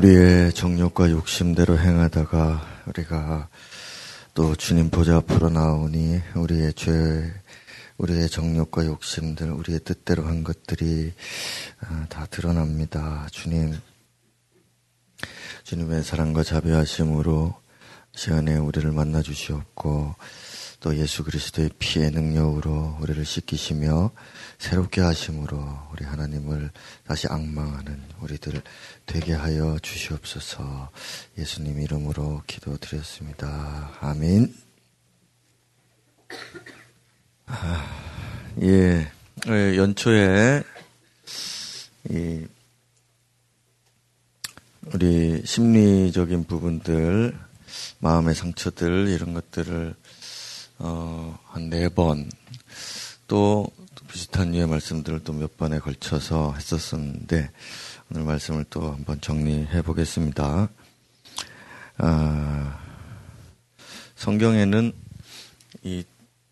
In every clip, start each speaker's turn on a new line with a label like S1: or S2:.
S1: 우리의 정욕과 욕심대로 행하다가 우리가 또 주님 보좌 앞으로 나오니 우리의 죄, 우리의 정욕과 욕심들, 우리의 뜻대로 한 것들이 아, 다 드러납니다. 주님, 주님의 사랑과 자비하심으로 시간에 우리를 만나 주시옵고 또 예수 그리스도의 피의 능력으로 우리를 씻기시며 새롭게 하심으로 우리 하나님을 다시 악망하는 우리들 되게 하여 주시옵소서 예수님 이름으로 기도드렸습니다. 아멘. 아, 예, 예 연초에 이 우리 심리적인 부분들, 마음의 상처들 이런 것들을 어, 한 네 번, 또 비슷한 류의 말씀들을 또 몇 번에 걸쳐서 했었었는데, 오늘 말씀을 또 한번 정리해 보겠습니다. 아, 성경에는 이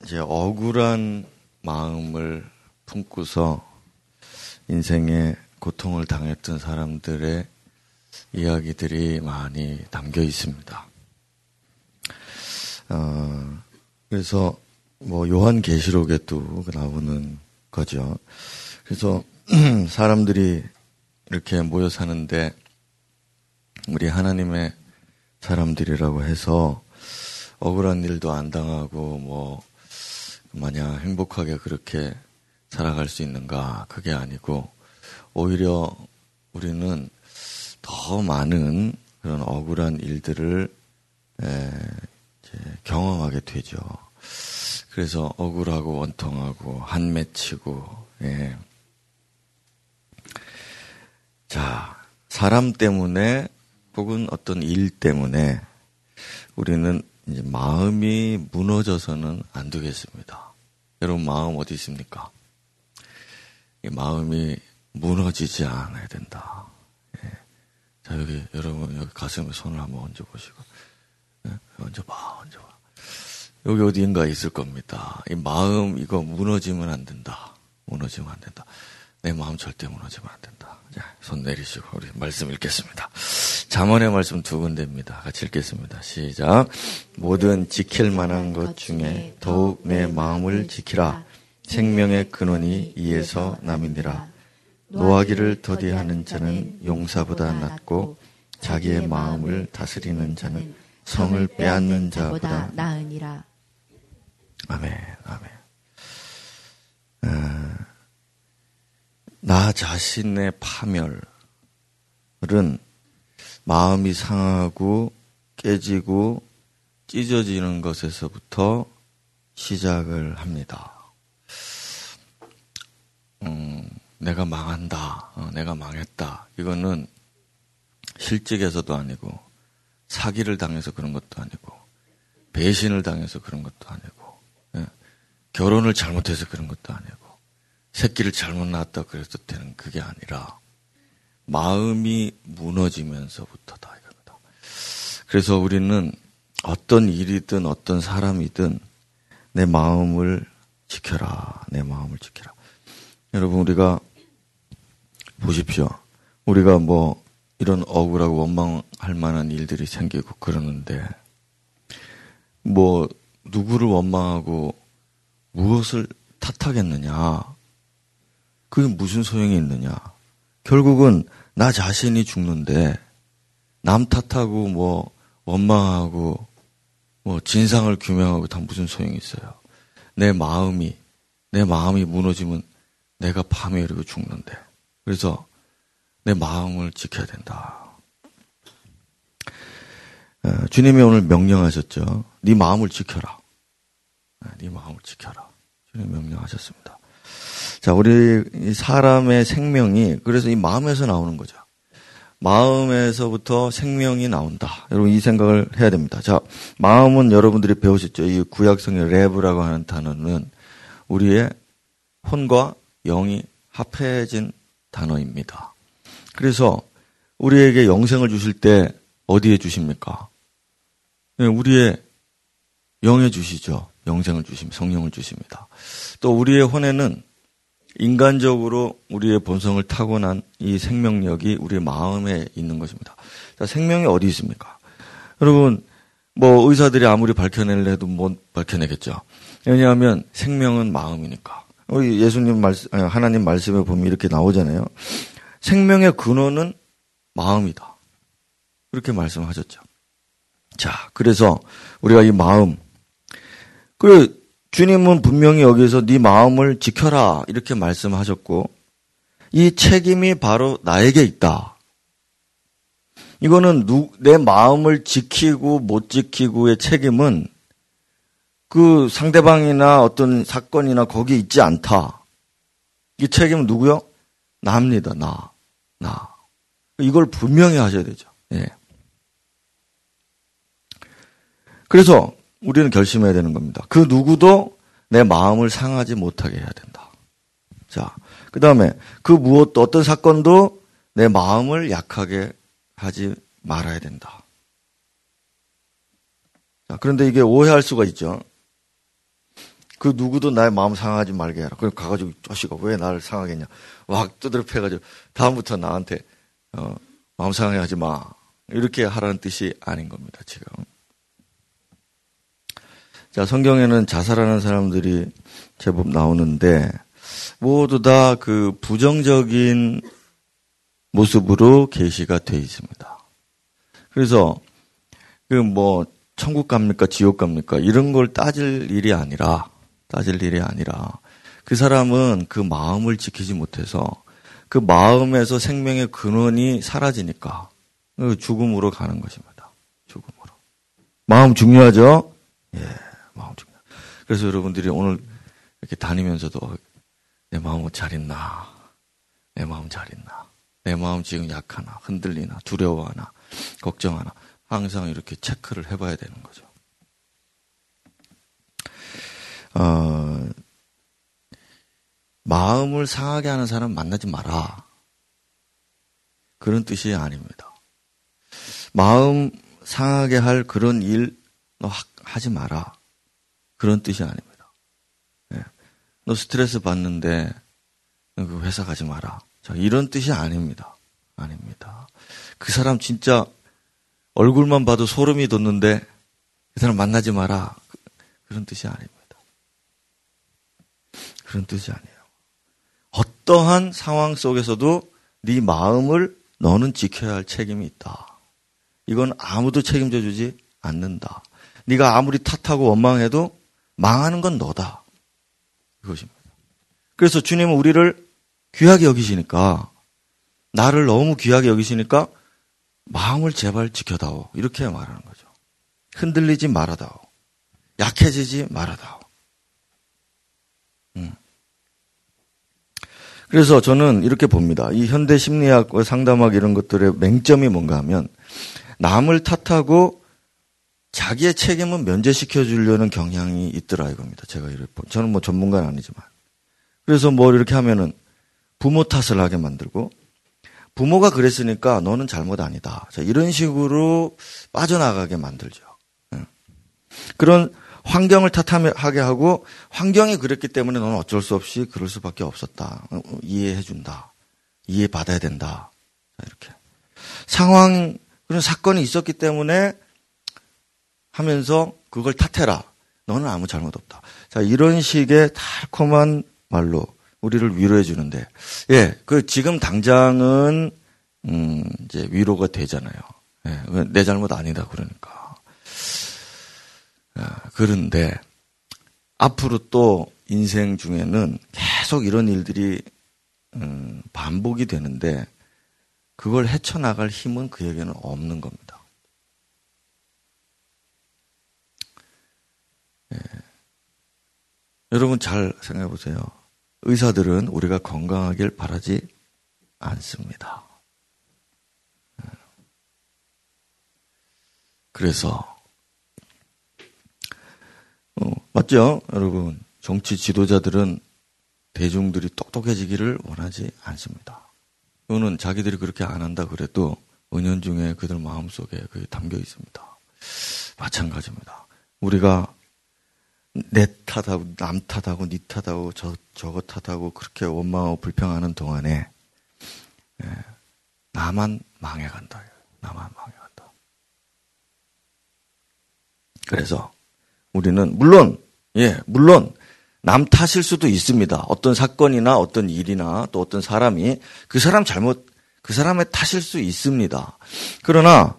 S1: 이제 억울한 마음을 품고서 인생에 고통을 당했던 사람들의 이야기들이 많이 담겨 있습니다. 어, 그래서 뭐 요한계시록에도 나오는 거죠. 그래서 사람들이 이렇게 모여 사는데 우리 하나님의 사람들이라고 해서 억울한 일도 안 당하고 뭐 마냥 행복하게 그렇게 살아갈 수 있는가 그게 아니고 오히려 우리는 더 많은 그런 억울한 일들을 경험하게 되죠. 그래서 억울하고 원통하고 한 맺히고 예. 자 사람 때문에 혹은 어떤 일 때문에 우리는 이제 마음이 무너져서는 안 되겠습니다. 여러분 마음 어디 있습니까? 이 마음이 무너지지 않아야 된다. 예. 자 여기 여러분 여기 가슴에 손을 한번 얹어 보시고 예? 얹어봐 얹어봐. 여기 어디인가 있을 겁니다. 이 마음 이거 무너지면 안 된다. 무너지면 안 된다. 내 마음 절대 무너지면 안 된다. 자, 손 내리시고 우리 말씀 읽겠습니다. 잠언의 말씀 두 군데입니다. 같이 읽겠습니다. 시작. 모든 지킬 만한 것 중에 더욱 내 마음을 지키라. 생명의 근원이 이에서 남이니라. 노하기를 더디하는 자는 용사보다 낫고 자기의 마음을 다스리는 자는 성을 빼앗는 자보다 나으니라. 아멘, 아멘. 아, 나 자신의 파멸은 마음이 상하고 깨지고 찢어지는 것에서부터 시작을 합니다. 음, 내가 망한다, 어, 내가 망했다. 이거는 실직에서도 아니고 사기를 당해서 그런 것도 아니고 배신을 당해서 그런 것도 아니고 예. 결혼을 잘못해서 그런 것도 아니고 새끼를 잘못 낳았다 그래서 되는 그게 아니라 마음이 무너지면서부터다 이겁니다. 그래서 우리는 어떤 일이든 어떤 사람이든 내 마음을 지켜라. 내 마음을 지켜라. 여러분 우리가 보십시오. 우리가 뭐 이런 억울하고 원망할 만한 일들이 생기고 그러는데 뭐 누구를 원망하고 무엇을 탓하겠느냐? 그게 무슨 소용이 있느냐? 결국은 나 자신이 죽는데 남 탓하고 뭐 원망하고 뭐 진상을 규명하고 다 무슨 소용이 있어요? 내 마음이 내 마음이 무너지면 내가 파멸이고 죽는데 그래서 내 마음을 지켜야 된다. 어, 주님이 오늘 명령하셨죠. 네 마음을 지켜라. 어, 네 마음을 지켜라. 주님 명령하셨습니다. 자, 우리 사람의 생명이 그래서 이 마음에서 나오는 거죠. 마음에서부터 생명이 나온다. 여러분 이 생각을 해야 됩니다. 자, 마음은 여러분들이 배우셨죠. 이 구약성의 레브라고 하는 단어는 우리의 혼과 영이 합해진 단어입니다. 그래서 우리에게 영생을 주실 때 어디에 주십니까? 네, 우리의 영에 주시죠. 영생을 주십니다. 성령을 주십니다. 또 우리의 혼에는 인간적으로 우리의 본성을 타고난 이 생명력이 우리 마음에 있는 것입니다. 자, 생명이 어디 있습니까? 여러분, 뭐 의사들이 아무리 밝혀내려 해도 못 밝혀내겠죠. 왜냐하면 생명은 마음이니까. 우리 예수님 말씀, 하나님 말씀에 보면 이렇게 나오잖아요. 생명의 근원은 마음이다. 그렇게 말씀하셨죠. 자, 그래서 우리가 이 마음, 그 주님은 분명히 여기서 네 마음을 지켜라 이렇게 말씀하셨고 이 책임이 바로 나에게 있다. 이거는 누, 내 마음을 지키고 못 지키고의 책임은 그 상대방이나 어떤 사건이나 거기에 있지 않다. 이 책임은 누구요? 나입니다. 나. 나. 이걸 분명히 하셔야 되죠. 예. 그래서 우리는 결심해야 되는 겁니다. 그 누구도 내 마음을 상하지 못하게 해야 된다. 자, 그 다음에 그 무엇도 어떤 사건도 내 마음을 약하게 하지 말아야 된다. 자, 그런데 이게 오해할 수가 있죠. 그 누구도 나의 마음 상하지 말게 해라. 그럼 가가지고 자식아 왜 나를 상하겠냐. 막 두드려 패가지고 다음부터 나한테 어, 마음 상하게 하지 마. 이렇게 하라는 뜻이 아닌 겁니다. 지금. 자, 성경에는 자살하는 사람들이 제법 나오는데 모두 다 그 부정적인 모습으로 계시가 돼 있습니다. 그래서 그 뭐 천국 갑니까 지옥 갑니까 이런 걸 따질 일이 아니라 따질 일이 아니라 그 사람은 그 마음을 지키지 못해서 그 마음에서 생명의 근원이 사라지니까 그 죽음으로 가는 것입니다. 죽음으로. 마음 중요하죠? 예. 마음 중요. 그래서 여러분들이 오늘 이렇게 다니면서도 내 마음은 잘 있나? 내 마음 잘 있나? 내 마음 지금 약하나? 흔들리나? 두려워하나? 걱정하나? 항상 이렇게 체크를 해봐야 되는 거죠. 어, 마음을 상하게 하는 사람 만나지 마라. 그런 뜻이 아닙니다. 마음 상하게 할 그런 일 너 하지 마라. 그런 뜻이 아닙니다. 네. 너 스트레스 받는데 그 회사 가지 마라. 자, 이런 뜻이 아닙니다. 아닙니다. 그 사람 진짜 얼굴만 봐도 소름이 돋는데 그 사람 만나지 마라. 그런 뜻이 아닙니다. 그런 뜻이 아니에요. 어떠한 상황 속에서도 네 마음을 너는 지켜야 할 책임이 있다. 이건 아무도 책임져 주지 않는다. 네가 아무리 탓하고 원망해도 망하는 건 너다. 이것입니다. 그래서 주님은 우리를 귀하게 여기시니까 나를 너무 귀하게 여기시니까 마음을 제발 지켜다오. 이렇게 말하는 거죠. 흔들리지 말아다오. 약해지지 말아다오. 그래서 저는 이렇게 봅니다. 이 현대 심리학과 상담학 이런 것들의 맹점이 뭔가 하면 남을 탓하고 자기의 책임은 면제시켜 주려는 경향이 있더라 이겁니다. 제가 이렇게 저는 뭐 전문가는 아니지만 그래서 뭘 이렇게 하면은 부모 탓을 하게 만들고 부모가 그랬으니까 너는 잘못 아니다. 자, 이런 식으로 빠져나가게 만들죠. 예. 그런 환경을 탓하게 하고 환경이 그랬기 때문에 너는 어쩔 수 없이 그럴 수밖에 없었다. 어, 이해해 준다. 이해 받아야 된다. 이렇게 상황 그런 사건이 있었기 때문에 하면서 그걸 탓해라. 너는 아무 잘못 없다. 자, 이런 식의 달콤한 말로 우리를 위로해 주는데, 예, 그 지금 당장은, 음, 이제 위로가 되잖아요. 예, 내 잘못 아니다, 그러니까. 아, 그런데, 앞으로 또 인생 중에는 계속 이런 일들이, 음, 반복이 되는데, 그걸 헤쳐나갈 힘은 그에게는 없는 겁니다. 예. 여러분 잘 생각해 보세요. 의사들은 우리가 건강하길 바라지 않습니다. 예. 그래서 어, 맞죠, 여러분? 정치 지도자들은 대중들이 똑똑해지기를 원하지 않습니다. 그거는 자기들이 그렇게 안 한다 그래도 은연중에 그들 마음속에 그게 담겨 있습니다. 마찬가지입니다. 우리가 내 탓하고 남 탓하고 니 탓하고 저 저거 탓하고 그렇게 원망하고 불평하는 동안에 예, 나만 망해간다. 나만 망해간다. 그래서 우리는 물론 예 물론 남 탓일 수도 있습니다. 어떤 사건이나 어떤 일이나 또 어떤 사람이 그 사람 잘못 그 사람의 탓일 수 있습니다. 그러나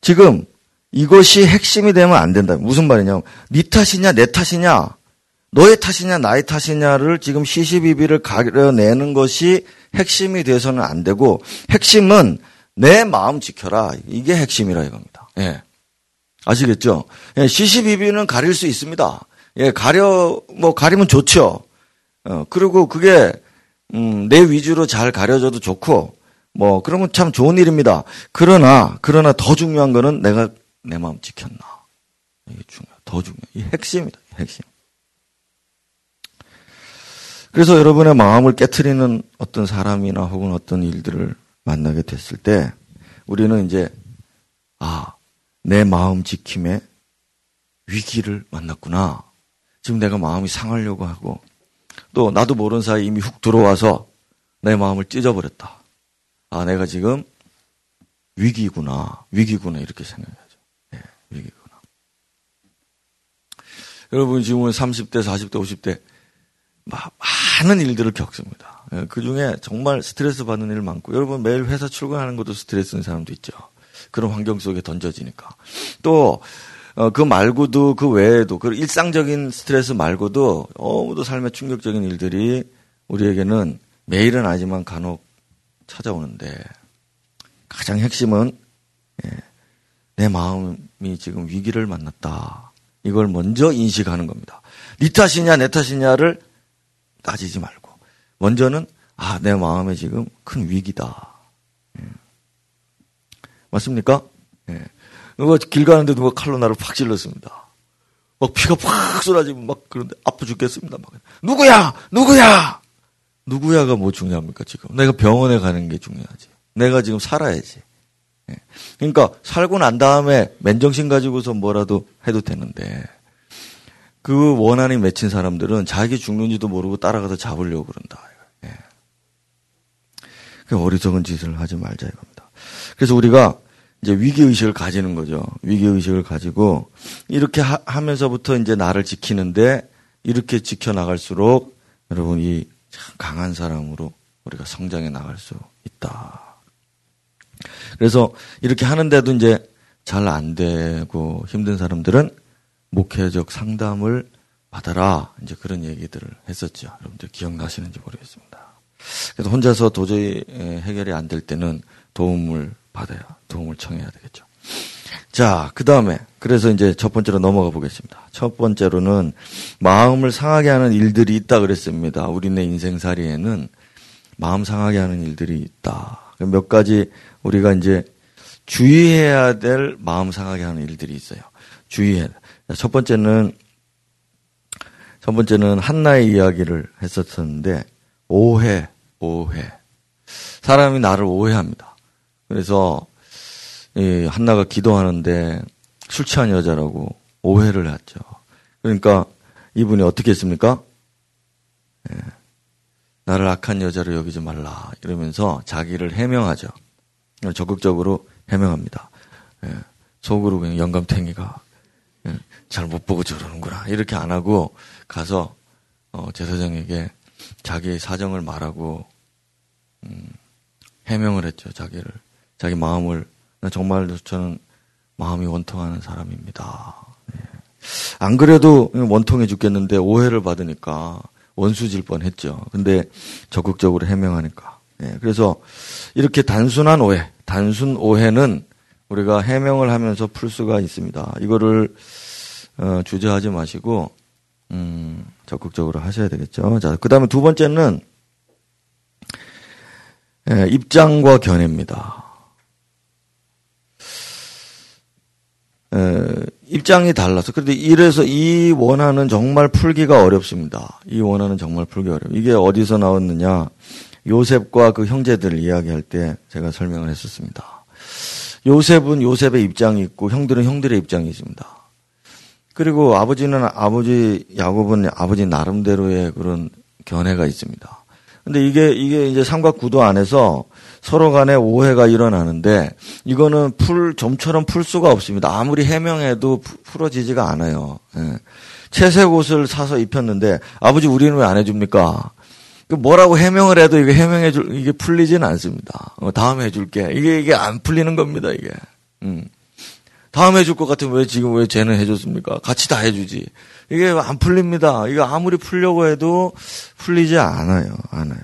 S1: 지금 이것이 핵심이 되면 안 된다. 무슨 말이냐? 네 탓이냐 내 탓이냐 너의 탓이냐 나의 탓이냐를 지금 시시비비를 가려내는 것이 핵심이 돼서는 안 되고 핵심은 내 마음 지켜라. 이게 핵심이라 이겁니다. 예. 아시겠죠? 예, 시시비비는 가릴 수 있습니다. 예, 가려 뭐 가리면 좋죠. 어, 그리고 그게 음, 내 위주로 잘 가려져도 좋고 뭐 그러면 참 좋은 일입니다. 그러나 그러나 더 중요한 거는 내가 내 마음 지켰나. 이게 중요. 더 중요. 이 핵심이다. 핵심. 그래서 여러분의 마음을 깨뜨리는 어떤 사람이나 혹은 어떤 일들을 만나게 됐을 때 우리는 이제 아, 내 마음 지킴에 위기를 만났구나. 지금 내가 마음이 상하려고 하고 또 나도 모르는 사이 이미 훅 들어와서 내 마음을 찢어버렸다. 아, 내가 지금 위기구나. 위기구나. 이렇게 생각해야죠. 네, 위기구나. 여러분 지금은 30대, 40대, 50대 많은 일들을 겪습니다. 예, 그 중에 정말 스트레스 받는 일 많고, 여러분 매일 회사 출근하는 것도 스트레스인 사람도 있죠. 그런 환경 속에 던져지니까. 또, 어, 그 말고도, 그 외에도, 그 일상적인 스트레스 말고도, 너무도 삶의 충격적인 일들이 우리에게는 매일은 아니지만 간혹 찾아오는데, 가장 핵심은, 예, 내 마음이 지금 위기를 만났다. 이걸 먼저 인식하는 겁니다. 네 탓이냐, 내 탓이냐를 따지지 말고 먼저는 아, 내 마음에 지금 큰 위기다. 예. 맞습니까? 예. 누가 길 가는데 누가 칼로 나를 팍 찔렀습니다. 막 피가 팍 쏟아지면 막 그런데 아파 죽겠습니다. 막. 누구야? 누구야? 누구야가 뭐 중요합니까, 지금? 내가 병원에 가는 게 중요하지. 내가 지금 살아야지. 예. 그러니까 살고 난 다음에 맨정신 가지고서 뭐라도 해도 되는데 그 원한이 맺힌 사람들은 자기 죽는지도 모르고 따라가서 잡으려고 그런다. 예. 그 어리석은 짓을 하지 말자 이겁니다. 그래서 우리가 이제 위기 의식을 가지는 거죠. 위기 의식을 가지고 이렇게 하, 면서부터 이제 나를 지키는데 이렇게 지켜 나갈수록 여러분 이 강한 사람으로 우리가 성장해 나갈 수 있다. 그래서 이렇게 하는데도 이제 잘 안 되고 힘든 사람들은 목회적 상담을 받아라. 이제 그런 얘기들을 했었죠. 여러분들 기억나시는지 모르겠습니다. 그래서 혼자서 도저히 해결이 안 될 때는 도움을 받아야, 도움을 청해야 되겠죠. 자, 그 다음에, 그래서 이제 첫 번째로 넘어가 보겠습니다. 첫 번째로는 마음을 상하게 하는 일들이 있다 그랬습니다. 우리네 인생살이에는 마음 상하게 하는 일들이 있다. 몇 가지 우리가 이제 주의해야 될 마음 상하게 하는 일들이 있어요. 주의해야 돼. 첫 번째는 첫 번째는 한나의 이야기를 했었었는데 오해, 오해. 사람이 나를 오해합니다. 그래서 이 한나가 기도하는데 술 취한 여자라고 오해를 했죠. 그러니까 이분이 어떻게 했습니까? 예. 나를 악한 여자로 여기지 말라 이러면서 자기를 해명하죠. 적극적으로 해명합니다. 예. 속으로 그냥 영감탱이가 예, 잘못 보고 저러는구나. 이렇게 안 하고 가서 어, 제사장에게 자기의 사정을 말하고 음, 해명을 했죠. 자기를 자기 마음을 정말 저는 마음이 원통하는 사람입니다. 네. 안 그래도 원통해 죽겠는데 오해를 받으니까 원수질 뻔했죠. 근데 적극적으로 해명하니까. 네. 그래서 이렇게 단순한 오해, 단순 오해는 우리가 해명을 하면서 풀 수가 있습니다. 이거를 어, 주저하지 마시고 음, 적극적으로 하셔야 되겠죠. 자, 그 다음에 두 번째는 예, 입장과 견해입니다. 에, 입장이 달라서 그런데 이래서 이 원한은 정말 풀기가 어렵습니다. 이 원한은 정말 풀기 어려워. 이게 어디서 나왔느냐? 요셉과 그 형제들 이야기할 때 제가 설명을 했었습니다. 요셉은 요셉의 입장이 있고 형들은 형들의 입장이 있습니다. 그리고 아버지는 아버지 야곱은 아버지 나름대로의 그런 견해가 있습니다. 근데 이게 이게 이제 삼각 구도 안에서 서로 간에 오해가 일어나는데 이거는 풀 점처럼 풀 수가 없습니다. 아무리 해명해도 풀어지지가 않아요. 예. 채색 옷을 사서 입혔는데 아버지 우리는 왜 안 해줍니까? 그 뭐라고 해명을 해도 이게 해명해 줄 이게 풀리지는 않습니다. 어, 다음에 해줄게. 이게 이게 안 풀리는 겁니다. 이게. 음. 다음에 해줄 것 같으면 왜 지금 왜 쟤는 해줬습니까? 같이 다 해주지. 이게 안 풀립니다. 이거 아무리 풀려고 해도 풀리지 않아요. 않아요.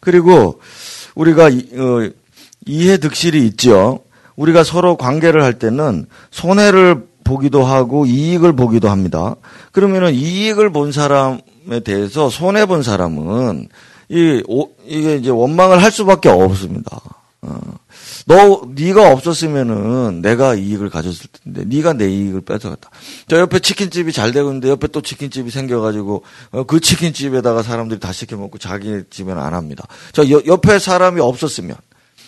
S1: 그리고 우리가 어, 이해 득실이 있죠. 우리가 서로 관계를 할 때는 손해를 보기도 하고 이익을 보기도 합니다. 그러면은 이익을 본 사람에 대해서 손해 본 사람은 이 이게 이제 원망을 할 수밖에 없습니다. 어. 너 네가 없었으면은 내가 이익을 가졌을 텐데 네가 내 이익을 뺏어갔다. 저 옆에 치킨집이 잘 되고 있는데 옆에 또 치킨집이 생겨가지고 어, 그 치킨집에다가 사람들이 다 시켜 먹고 자기 집에는 안 합니다. 저 옆에 사람이 없었으면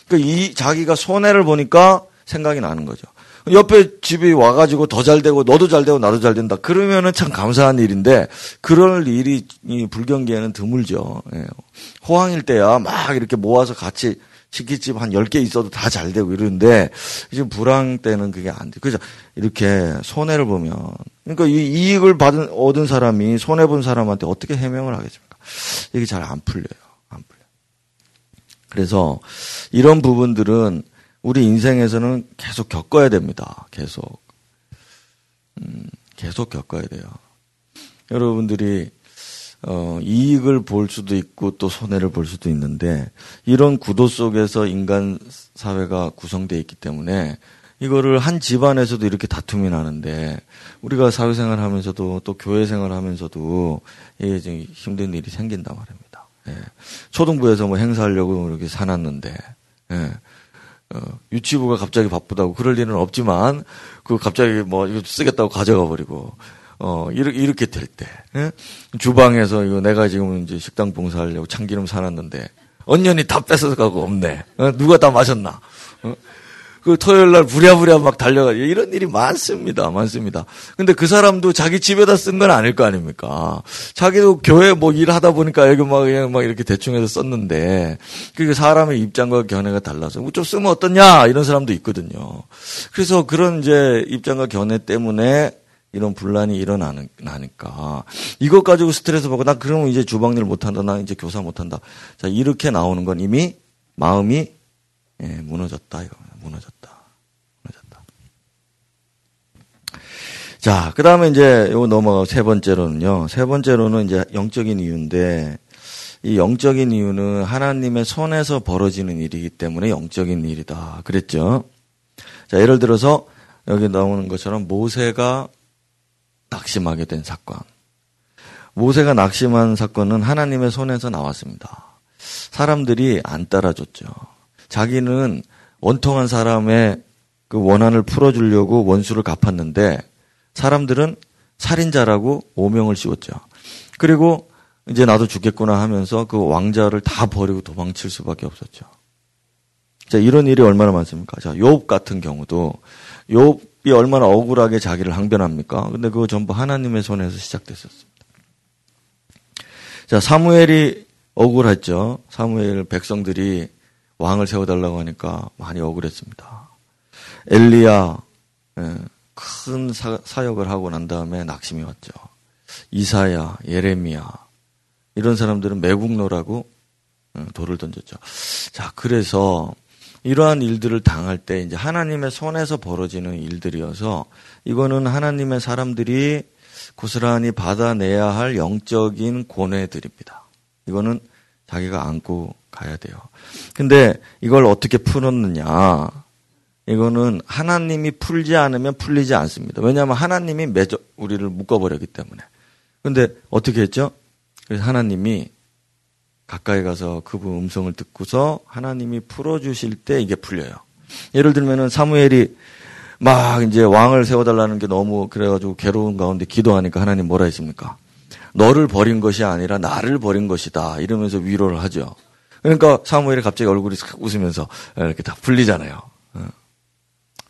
S1: 그 이 자기가 손해를 보니까 생각이 나는 거죠. 옆에 집이 와가지고 더 잘 되고 너도 잘 되고 나도 잘 된다. 그러면은 참 감사한 일인데 그럴 일이 이 불경기에는 드물죠. 예. 호황일 때야 막 이렇게 모아서 같이 치킨집 한 10개 있어도 다 잘 되고 이러는데 지금 불황 때는 그게 안 돼. 그죠? 이렇게 손해를 보면 그러니까 이 이익을 받은 얻은 사람이 손해 본 사람한테 어떻게 해명을 하겠습니까? 이게 잘 안 풀려요. 안 풀려. 그래서 이런 부분들은 우리 인생에서는 계속 겪어야 됩니다. 계속. 음, 계속 겪어야 돼요. 여러분들이 어, 이익을 볼 수도 있고 또 손해를 볼 수도 있는데 이런 구도 속에서 인간 사회가 구성되어 있기 때문에 이거를 한 집안에서도 이렇게 다툼이 나는데 우리가 사회생활 하면서도 또 교회생활 하면서도 이게 좀 힘든 일이 생긴단 말입니다. 예. 초등부에서 뭐 행사하려고 이렇게 사놨는데 예. 어, 유치부가 갑자기 바쁘다고 그럴 일은 없지만 그 갑자기 뭐 이거 쓰겠다고 가져가 버리고 어, 이렇게, 이렇게 될 때, 예? 주방에서 이거 내가 지금 이제 식당 봉사하려고 참기름 사놨는데, 언년이 다 뺏어서 가고 없네. 어? 누가 다 마셨나? 어? 그 토요일 날 부랴부랴 막 달려가지고 이런 일이 많습니다. 많습니다. 근데 그 사람도 자기 집에다 쓴 건 아닐 거 아닙니까? 자기도 교회 뭐 일하다 보니까 여기 막 그냥 막 이렇게 대충 해서 썼는데 그게 사람의 입장과 견해가 달라서 뭐 좀 쓰면 어떻냐 이런 사람도 있거든요. 그래서 그런 이제 입장과 견해 때문에 이런 분란이 일어나니까. 이것 가지고 스트레스 받고 나 그러면 이제 주방일 못한다 나 이제 교사 못한다. 자 이렇게 나오는 건 이미 마음이 예, 무너졌다 이거. 무너졌다. 무너졌다. 자 그다음에 이제 요 넘어가 세 번째로는요. 세 번째로는 이제 영적인 이유인데 이 영적인 이유는 하나님의 손에서 벌어지는 일이기 때문에 영적인 일이다. 그랬죠? 자 예를 들어서 여기 나오는 것처럼 모세가 낙심하게 된 사건. 모세가 낙심한 사건은 하나님의 손에서 나왔습니다. 사람들이 안 따라줬죠. 자기는 원통한 사람의 그 원한을 풀어주려고 원수를 갚았는데 사람들은 살인자라고 오명을 씌웠죠. 그리고 이제 나도 죽겠구나 하면서 그 왕자를 다 버리고 도망칠 수밖에 없었죠. 자, 이런 일이 얼마나 많습니까? 자, 욥 같은 경우도 욥이 얼마나 억울하게 자기를 항변합니까? 근데 그거 전부 하나님의 손에서 시작됐었습니다. 자, 사무엘이 억울했죠. 사무엘 백성들이 왕을 세워달라고 하니까 많이 억울했습니다. 엘리야, 예, 큰 사, 역을 하고 난 다음에 낙심이 왔죠. 이사야, 예레미야, 이런 사람들은 매국노라고 예, 돌을 던졌죠. 자, 그래서 이러한 일들을 당할 때 이제 하나님의 손에서 벌어지는 일들이어서 이거는 하나님의 사람들이 고스란히 받아내야 할 영적인 고뇌들입니다. 이거는 자기가 안고 가야 돼요. 근데 이걸 어떻게 풀었느냐? 이거는 하나님이 풀지 않으면 풀리지 않습니다. 왜냐하면 하나님이 맺어 우리를 묶어버렸기 때문에. 근데 어떻게 했죠? 그래서 하나님이 가까이 가서 그분 음성을 듣고서 하나님이 풀어주실 때 이게 풀려요. 예를 들면은 사무엘이 막 이제 왕을 세워달라는 게 너무 그래가지고 괴로운 가운데 기도하니까 하나님 뭐라 했습니까? 너를 버린 것이 아니라 나를 버린 것이다. 이러면서 위로를 하죠. 그러니까 사무엘이 갑자기 얼굴이 싹 웃으면서 이렇게 다 풀리잖아요. 어.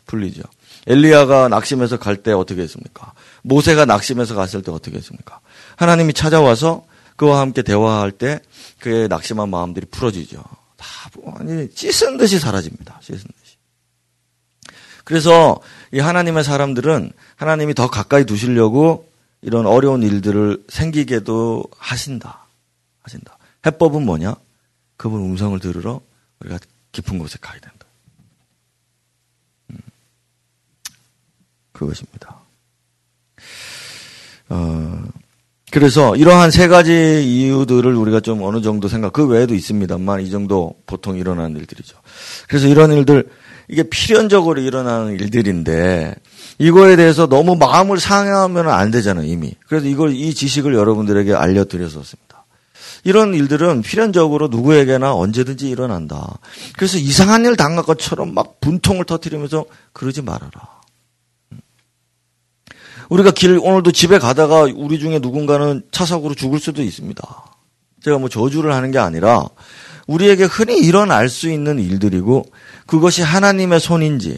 S1: 풀리죠. 엘리야가 낙심해서 갈 때 어떻게 했습니까? 모세가 낙심해서 갔을 때 어떻게 했습니까? 하나님이 찾아와서 그와 함께 대화할 때 그의 낙심한 마음들이 풀어지죠. 다 아니 씻은 듯이 사라집니다. 씻은 듯이. 그래서 이 하나님의 사람들은 하나님이 더 가까이 두시려고 이런 어려운 일들을 생기게도 하신다. 하신다. 해법은 뭐냐? 그분 음성을 들으러 우리가 깊은 곳에 가야 된다. 음. 그것입니다. 어, 그래서 이러한 세 가지 이유들을 우리가 좀 어느 정도 생각, 그 외에도 있습니다만 이 정도 보통 일어나는 일들이죠. 그래서 이런 일들, 이게 필연적으로 일어나는 일들인데 이거에 대해서 너무 마음을 상해하면 안 되잖아요, 이미. 그래서 이걸, 이 지식을 여러분들에게 알려드렸었습니다. 이런 일들은 필연적으로 누구에게나 언제든지 일어난다. 그래서 이상한 일 당한 것처럼 막 분통을 터뜨리면서 그러지 말아라. 우리가 길 오늘도 집에 가다가 우리 중에 누군가는 차 사고로 죽을 수도 있습니다. 제가 뭐 저주를 하는 게 아니라 우리에게 흔히 일어날 수 있는 일들이고 그것이 하나님의 손인지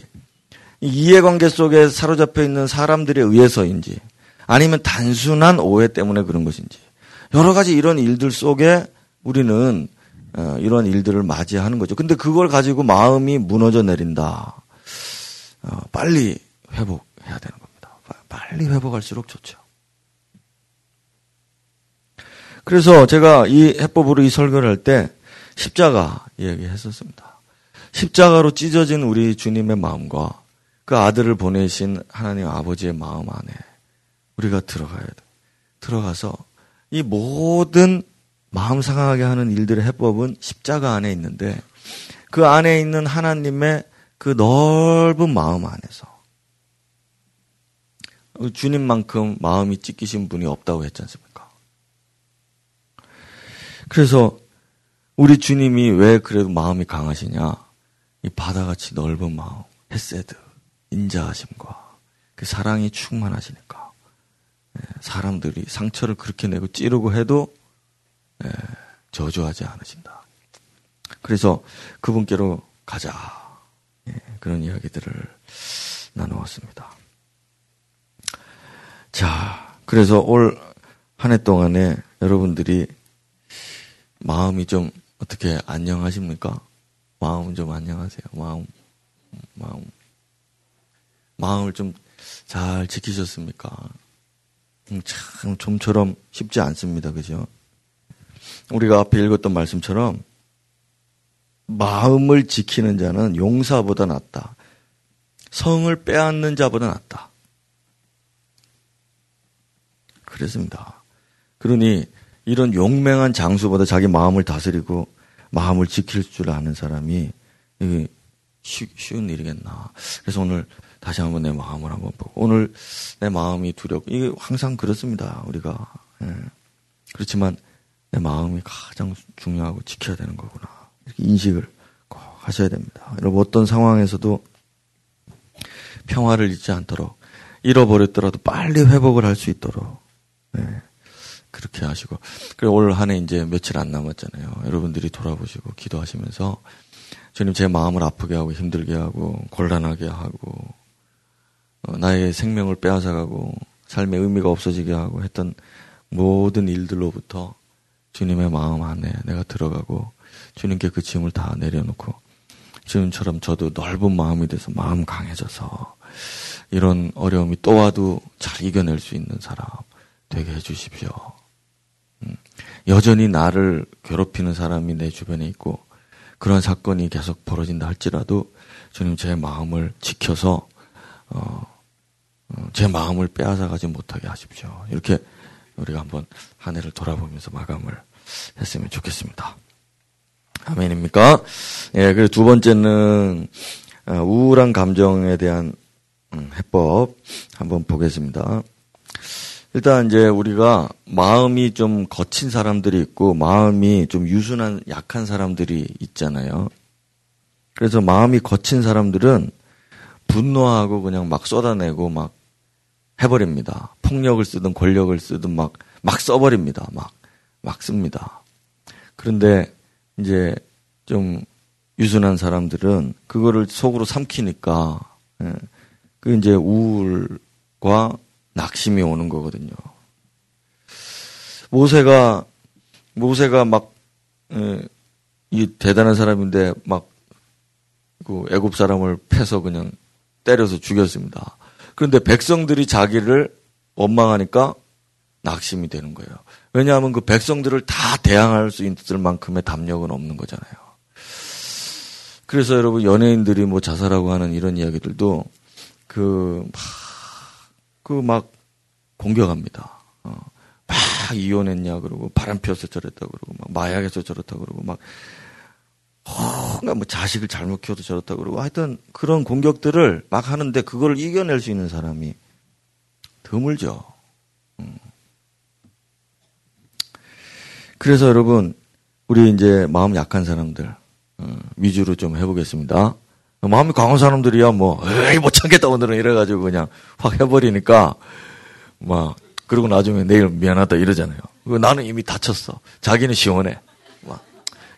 S1: 이해관계 속에 사로잡혀 있는 사람들에 의해서인지 아니면 단순한 오해 때문에 그런 것인지 여러 가지 이런 일들 속에 우리는 어, 이런 일들을 맞이하는 거죠. 근데 그걸 가지고 마음이 무너져 내린다. 어, 빨리 회복해야 되는 겁니다. 빨리 회복할수록 좋죠. 그래서 제가 이 해법으로 이 설교를 할 때 십자가 이야기했었습니다. 십자가로 찢어진 우리 주님의 마음과 그 아들을 보내신 하나님 아버지의 마음 안에 우리가 들어가야 돼. 들어가서 이 모든 마음 상하게 하는 일들의 해법은 십자가 안에 있는데 그 안에 있는 하나님의 그 넓은 마음 안에서 주님만큼 마음이 찢기신 분이 없다고 했지 않습니까? 그래서 우리 주님이 왜 그래도 마음이 강하시냐? 이 바다같이 넓은 마음, 헤세드, 인자하심과 그 사랑이 충만하시니까 예, 사람들이 상처를 그렇게 내고 찌르고 해도 예, 저주하지 않으신다. 그래서 그분께로 가자. 예, 그런 이야기들을 나누었습니다. 자, 그래서 올 한 해 동안에 여러분들이 마음이 좀 어떻게 안녕하십니까? 마음 좀 안녕하세요. 마음, 마음. 마음을 좀 잘 지키셨습니까? 음, 참, 좀처럼 쉽지 않습니다. 그죠? 우리가 앞에 읽었던 말씀처럼 마음을 지키는 자는 용사보다 낫다. 성을 빼앗는 자보다 낫다. 그랬습니다. 그러니 이런 용맹한 장수보다 자기 마음을 다스리고 마음을 지킬 줄 아는 사람이 쉬운 일이겠나. 그래서 오늘 다시 한번 내 마음을 한번 보고 오늘 내 마음이 두렵고 이게 항상 그렇습니다. 우리가 예. 그렇지만 내 마음이 가장 중요하고 지켜야 되는 거구나. 이렇게 인식을 꼭 하셔야 됩니다. 여러분 어떤 상황에서도 평화를 잊지 않도록 잃어버렸더라도 빨리 회복을 할 수 있도록 네. 그렇게 하시고. 그리고 올 한 해 이제 며칠 안 남았잖아요. 여러분들이 돌아보시고 기도하시면서 주님 제 마음을 아프게 하고 힘들게 하고 곤란하게 하고 어, 나의 생명을 빼앗아가고 삶의 의미가 없어지게 하고 했던 모든 일들로부터 주님의 마음 안에 내가 들어가고 주님께 그 짐을 다 내려놓고 주님처럼 저도 넓은 마음이 돼서 마음 강해져서 이런 어려움이 또 와도 잘 이겨낼 수 있는 사람 되게 해주십시오. 음, 여전히 나를 괴롭히는 사람이 내 주변에 있고 그런 사건이 계속 벌어진다 할지라도 주님 제 마음을 지켜서 어, 어, 제 마음을 빼앗아 가지 못하게 하십시오. 이렇게 우리가 한번 한 해를 돌아보면서 마감을 했으면 좋겠습니다. 아멘입니까? 예, 그리고 두 번째는 어, 우울한 감정에 대한 음, 해법 한번 보겠습니다. 일단 이제 우리가 마음이 좀 거친 사람들이 있고 마음이 좀 유순한 약한 사람들이 있잖아요. 그래서 마음이 거친 사람들은 분노하고 그냥 막 쏟아내고 막 해버립니다. 폭력을 쓰든 권력을 쓰든 막, 막 써버립니다. 막, 막 씁니다. 그런데 이제 좀 유순한 사람들은 그거를 속으로 삼키니까, 예, 그 이제 우울과 낙심이 오는 거거든요. 모세가 모세가 막 예, 이 대단한 사람인데 막 그 애굽 사람을 패서 그냥 때려서 죽였습니다. 그런데 백성들이 자기를 원망하니까 낙심이 되는 거예요. 왜냐하면 그 백성들을 다 대항할 수 있을 만큼의 담력은 없는 거잖아요. 그래서 여러분 연예인들이 뭐 자살하고 하는 이런 이야기들도 그막 그막 그 공격합니다. 어. 막 이혼했냐 그러고 바람 피워서 저랬다 그러고 막 마약에서 저렇다 그러고 막 어, 뭐 자식을 잘못 키워도 저렇다 그러고 하여튼 그런 공격들을 막 하는데 그걸 이겨낼 수 있는 사람이 드물죠. 음. 그래서 여러분 우리 이제 마음 약한 사람들 어, 위주로 좀 해보겠습니다. 마음이 강한 사람들이야 뭐 에이 못 참겠다 오늘은 이래가지고 그냥 확 해버리니까 막 그리고 나중에 내일 미안하다 이러잖아요. 나는 이미 다쳤어. 자기는 시원해. 막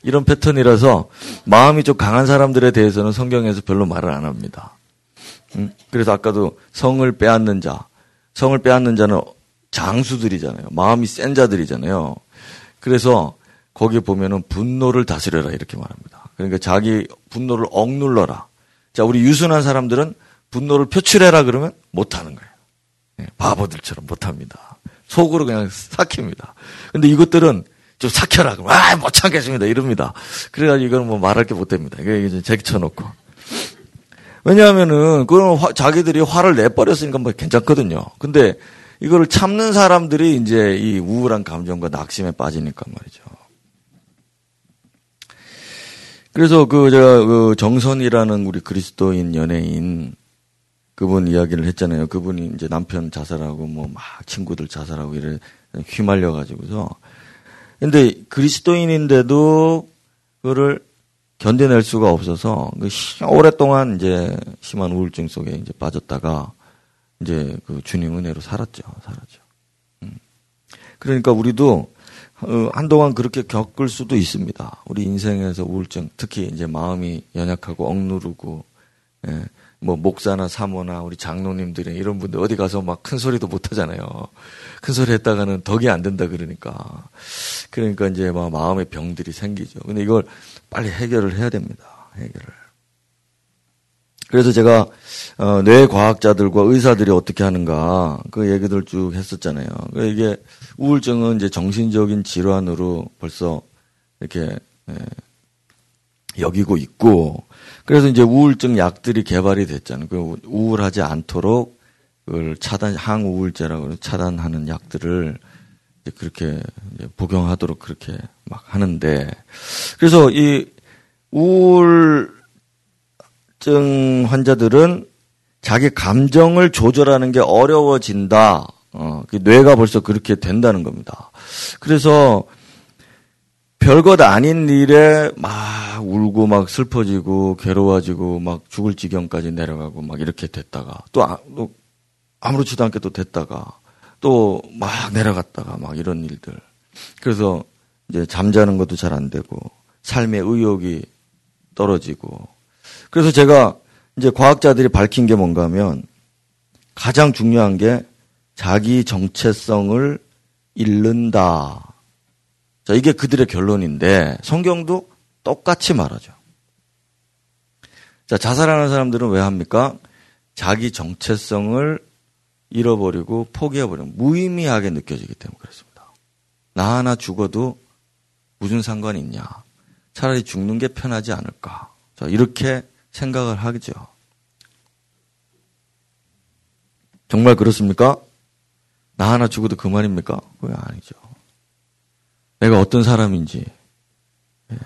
S1: 이런 패턴이라서 마음이 좀 강한 사람들에 대해서는 성경에서 별로 말을 안 합니다. 음? 그래서 아까도 성을 빼앗는 자, 성을 빼앗는 자는 장수들이잖아요. 마음이 센 자들이잖아요. 그래서 거기 보면은 분노를 다스려라 이렇게 말합니다. 그러니까 자기 분노를 억눌러라. 자, 우리 유순한 사람들은 분노를 표출해라 그러면 못하는 거예요. 네, 바보들처럼 못합니다. 속으로 그냥 삭힙니다. 근데 이것들은 좀 삭혀라. 아, 못 참겠습니다. 이럽니다. 그래가지고 이건 뭐 말할 게 못 됩니다. 이게 좀 제쳐놓고. 왜냐하면은, 그건 화, 자기들이 화를 내버렸으니까 뭐 괜찮거든요. 근데 이거를 참는 사람들이 이제 이 우울한 감정과 낙심에 빠지니까 말이죠. 그래서 그 제가 그 정선이라는 우리 그리스도인 연예인 그분 이야기를 했잖아요. 그분이 이제 남편 자살하고 뭐 막 친구들 자살하고 이래 휘말려 가지고서 근데 그리스도인인데도 그거를 견뎌낼 수가 없어서 그 오랫동안 이제 심한 우울증 속에 이제 빠졌다가 이제 그 주님 은혜로 살았죠. 살았죠. 음. 그러니까 우리도 어, 한동안 그렇게 겪을 수도 있습니다. 우리 인생에서 우울증, 특히 이제 마음이 연약하고 억누르고, 예, 뭐 목사나 사모나 우리 장로님들이 이런 분들 어디 가서 막 큰 소리도 못 하잖아요. 큰 소리 했다가는 덕이 안 된다 그러니까. 그러니까 이제 막 마음의 병들이 생기죠. 근데 이걸 빨리 해결을 해야 됩니다. 해결을. 그래서 제가 어, 뇌 과학자들과 의사들이 어떻게 하는가 그 얘기들 쭉 했었잖아요. 그러니까 이게 우울증은 이제 정신적인 질환으로 벌써 이렇게 예, 여기고 있고 그래서 이제 우울증 약들이 개발이 됐잖아요. 그 우울하지 않도록 그걸 차단 항우울제라고 차단하는 약들을 그렇게 복용하도록 그렇게 막 하는데 그래서 이 우울 우울증 환자들은 자기 감정을 조절하는 게 어려워진다. 어, 그 뇌가 벌써 그렇게 된다는 겁니다. 그래서 별것 아닌 일에 막 울고 막 슬퍼지고 괴로워지고 막 죽을 지경까지 내려가고 막 이렇게 됐다가 또, 아, 또 아무렇지도 않게 또 됐다가 또 막 내려갔다가 막 이런 일들. 그래서 이제 잠자는 것도 잘 안 되고 삶의 의욕이 떨어지고 그래서 제가 이제 과학자들이 밝힌 게 뭔가 하면 가장 중요한 게 자기 정체성을 잃는다. 자, 이게 그들의 결론인데 성경도 똑같이 말하죠. 자, 자살하는 사람들은 왜 합니까? 자기 정체성을 잃어버리고 포기해버리면 무의미하게 느껴지기 때문에 그렇습니다. 나 하나 죽어도 무슨 상관이 있냐. 차라리 죽는 게 편하지 않을까. 자, 이렇게 생각을 하죠. 정말 그렇습니까? 나 하나 죽어도 그만입니까? 그게 아니죠. 내가 어떤 사람인지 예.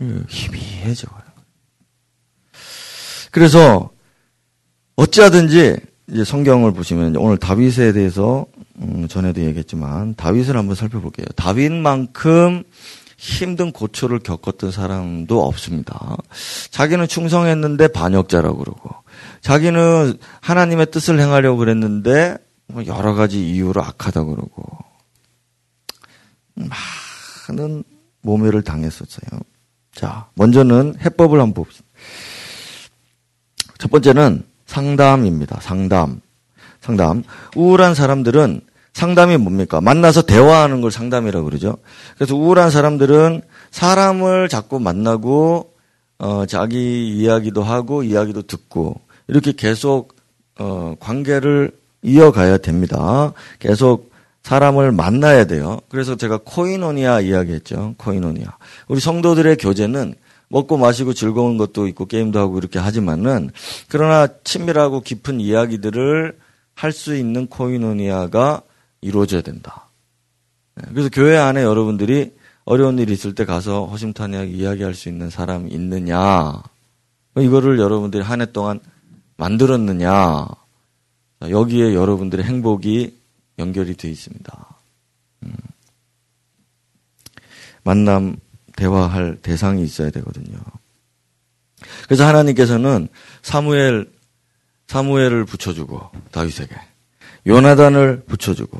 S1: 예, 희미해져요. 그래서 어찌하든지 이제 성경을 보시면 오늘 다윗에 대해서 음, 전에도 얘기했지만 다윗을 한번 살펴볼게요. 다윗만큼 힘든 고초를 겪었던 사람도 없습니다. 자기는 충성했는데 반역자라고 그러고, 자기는 하나님의 뜻을 행하려고 그랬는데, 뭐 여러 가지 이유로 악하다 그러고, 많은 모멸을 당했었어요. 자, 먼저는 해법을 한번 봅시다. 첫 번째는 상담입니다. 상담. 상담. 우울한 사람들은 상담이 뭡니까? 만나서 대화하는 걸 상담이라고 그러죠. 그래서 우울한 사람들은 사람을 자꾸 만나고 어, 자기 이야기도 하고 이야기도 듣고 이렇게 계속 어, 관계를 이어가야 됩니다. 계속 사람을 만나야 돼요. 그래서 제가 코이노니아 이야기했죠. 코이노니아. 우리 성도들의 교제는 먹고 마시고 즐거운 것도 있고 게임도 하고 이렇게 하지만은 그러나 친밀하고 깊은 이야기들을 할 수 있는 코이노니아가 이루어져야 된다. 네, 그래서 교회 안에 여러분들이 어려운 일 있을 때 가서 허심탄회하게 이야기할 수 있는 사람이 있느냐. 이거를 여러분들이 한 해 동안 만들었느냐. 여기에 여러분들의 행복이 연결이 되어 있습니다. 음. 만남, 대화할 대상이 있어야 되거든요. 그래서 하나님께서는 사무엘, 사무엘을 붙여주고, 다윗에게. 요나단을 붙여주고,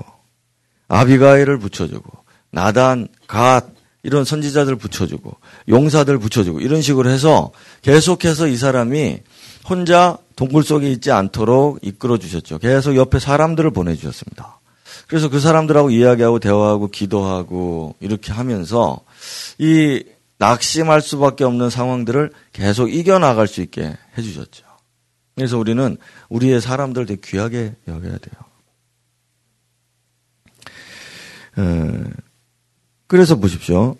S1: 아비가일을 붙여주고, 나단, 갓, 이런 선지자들 붙여주고, 용사들 붙여주고, 이런 식으로 해서 계속해서 이 사람이 혼자 동굴 속에 있지 않도록 이끌어 주셨죠. 계속 옆에 사람들을 보내주셨습니다. 그래서 그 사람들하고 이야기하고 대화하고 기도하고 이렇게 하면서 이 낙심할 수밖에 없는 상황들을 계속 이겨나갈 수 있게 해주셨죠. 그래서 우리는 우리의 사람들 되게 귀하게 여겨야 돼요. 에, 그래서 보십시오.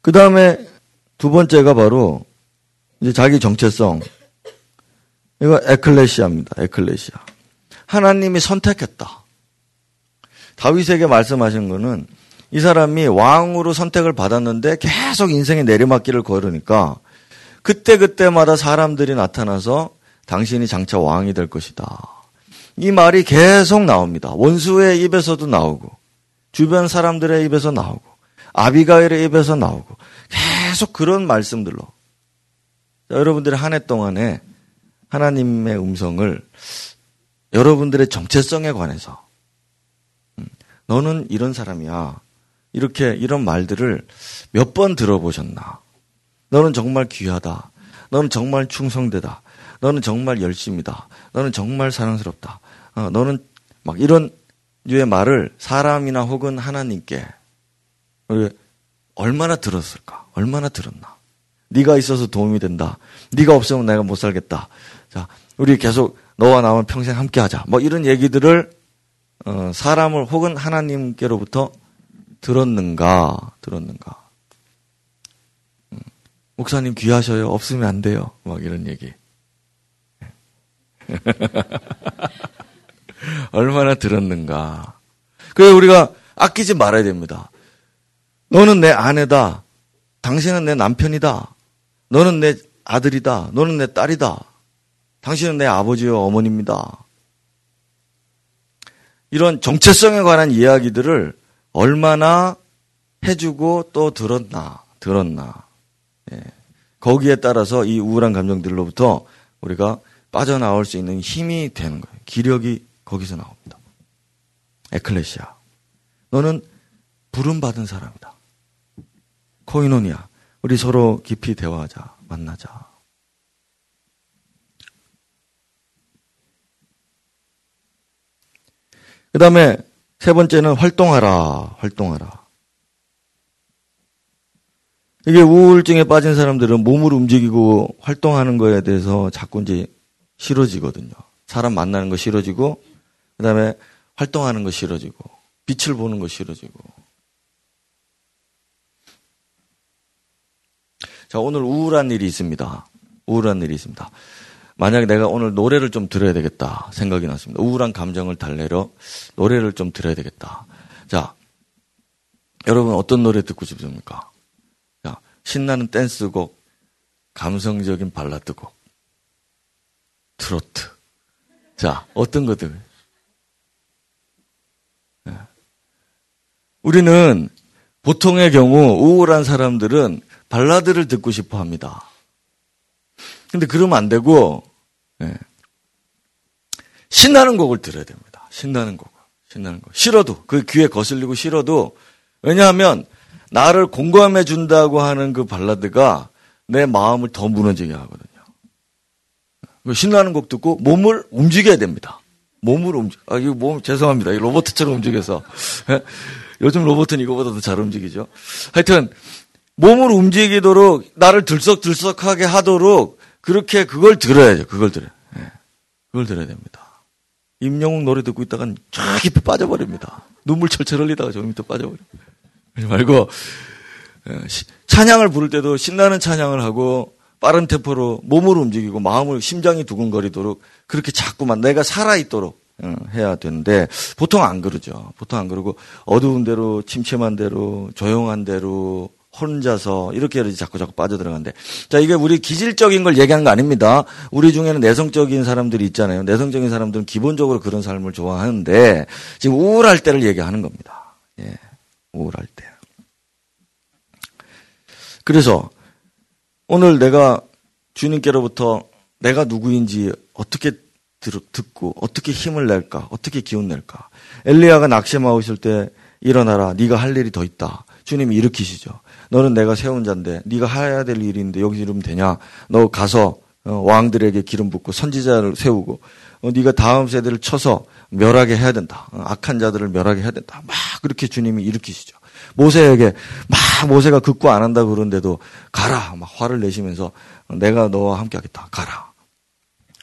S1: 그 다음에 두 번째가 바로 이제 자기 정체성. 이거 에클레시아입니다. 에클레시아. 하나님이 선택했다. 다윗에게 말씀하신 거는 이 사람이 왕으로 선택을 받았는데 계속 인생의 내리막길을 걸으니까 그때그때마다 사람들이 나타나서 당신이 장차 왕이 될 것이다. 이 말이 계속 나옵니다. 원수의 입에서도 나오고 주변 사람들의 입에서 나오고 아비가일의 입에서 나오고 계속 그런 말씀들로 여러분들의 한해 동안에 하나님의 음성을 여러분들의 정체성에 관해서 음, 너는 이런 사람이야. 이렇게 이런 말들을 몇 번 들어보셨나? 너는 정말 귀하다. 너는 정말 충성되다. 너는 정말 열심이다. 너는 정말 사랑스럽다. 어, 너는 막 이런 류의 말을 사람이나 혹은 하나님께 얼마나 들었을까? 얼마나 들었나? 네가 있어서 도움이 된다. 네가 없으면 내가 못 살겠다. 자, 우리 계속 너와 나와 평생 함께하자. 뭐 이런 얘기들을 어, 사람을 혹은 하나님께로부터 들었는가, 들었는가. 음, 목사님 귀하셔요. 없으면 안 돼요. 막 이런 얘기. 얼마나 들었는가. 그래 우리가 아끼지 말아야 됩니다. 너는 내 아내다. 당신은 내 남편이다. 너는 내 아들이다. 너는 내 딸이다. 당신은 내 아버지요 어머니입니다. 이런 정체성에 관한 이야기들을 얼마나 해주고 또 들었나, 들었나. 예. 거기에 따라서 이 우울한 감정들로부터 우리가 빠져나올 수 있는 힘이 되는 거예요. 기력이 거기서 나옵니다. 에클레시아. 너는 부름받은 사람이다. 코이노니아. 우리 서로 깊이 대화하자. 만나자. 그 다음에 세 번째는 활동하라. 활동하라. 이게 우울증에 빠진 사람들은 몸을 움직이고 활동하는 거에 대해서 자꾸 이제 싫어지거든요. 사람 만나는 거 싫어지고, 그 다음에 활동하는 거 싫어지고, 빛을 보는 거 싫어지고. 자, 오늘 우울한 일이 있습니다. 우울한 일이 있습니다. 만약에 내가 오늘 노래를 좀 들어야 되겠다 생각이 났습니다. 우울한 감정을 달래러 노래를 좀 들어야 되겠다. 자, 여러분 어떤 노래 듣고 싶습니까? 자, 신나는 댄스곡, 감성적인 발라드곡, 트로트. 자, 어떤 것들? 우리는 보통의 경우 우울한 사람들은 발라드를 듣고 싶어 합니다. 근데 그러면 안 되고, 예. 신나는 곡을 들어야 됩니다. 신나는 곡. 신나는 곡. 싫어도, 그 귀에 거슬리고 싫어도, 왜냐하면, 나를 공감해 준다고 하는 그 발라드가 내 마음을 더 무너지게 하거든요. 신나는 곡 듣고 몸을 움직여야 됩니다. 몸을 움직, 아, 이거 몸, 죄송합니다. 이 로봇처럼 움직여서. 예? 요즘 로봇은 이거보다 더잘 움직이죠. 하여튼, 몸을 움직이도록, 나를 들썩들썩하게 하도록, 그렇게 그걸 들어야죠. 그걸 들어요. 예. 그걸 들어야 됩니다. 임영웅 노래 듣고 있다간 쫙 깊이 빠져버립니다. 눈물 철철 흘리다가 저 밑에. 그러지 말고, 예, 찬양을 부를 때도 신나는 찬양을 하고, 빠른 템포로 몸을 움직이고 마음을 심장이 두근거리도록 그렇게 자꾸만 내가 살아 있도록 어, 해야 되는데 보통 안 그러죠. 보통 안 그러고 어두운 대로 침침한 대로 조용한 대로 혼자서 이렇게 자꾸 자꾸 빠져들어가는데 자 이게 우리 기질적인 걸 얘기하는 거 아닙니다. 우리 중에는 내성적인 사람들이 있잖아요. 내성적인 사람들은 기본적으로 그런 삶을 좋아하는데 지금 우울할 때를 얘기하는 겁니다. 예, 우울할 때. 그래서 오늘 내가 주님께로부터 내가 누구인지 어떻게 듣고 어떻게 힘을 낼까? 어떻게 기운 낼까? 엘리야가 낙심하고 있을 때 일어나라. 네가 할 일이 더 있다. 주님이 일으키시죠. 너는 내가 세운 자인데 네가 해야 될 일인데 여기 이러면 되냐? 너 가서 어, 왕들에게 기름 붓고 선지자를 세우고 어, 네가 다음 세대를 쳐서 멸하게 해야 된다. 어, 악한 자들을 멸하게 해야 된다. 막 그렇게 주님이 일으키시죠. 모세에게 막 모세가 극구 안 한다 그러는데도 가라 막 화를 내시면서 내가 너와 함께 하겠다. 가라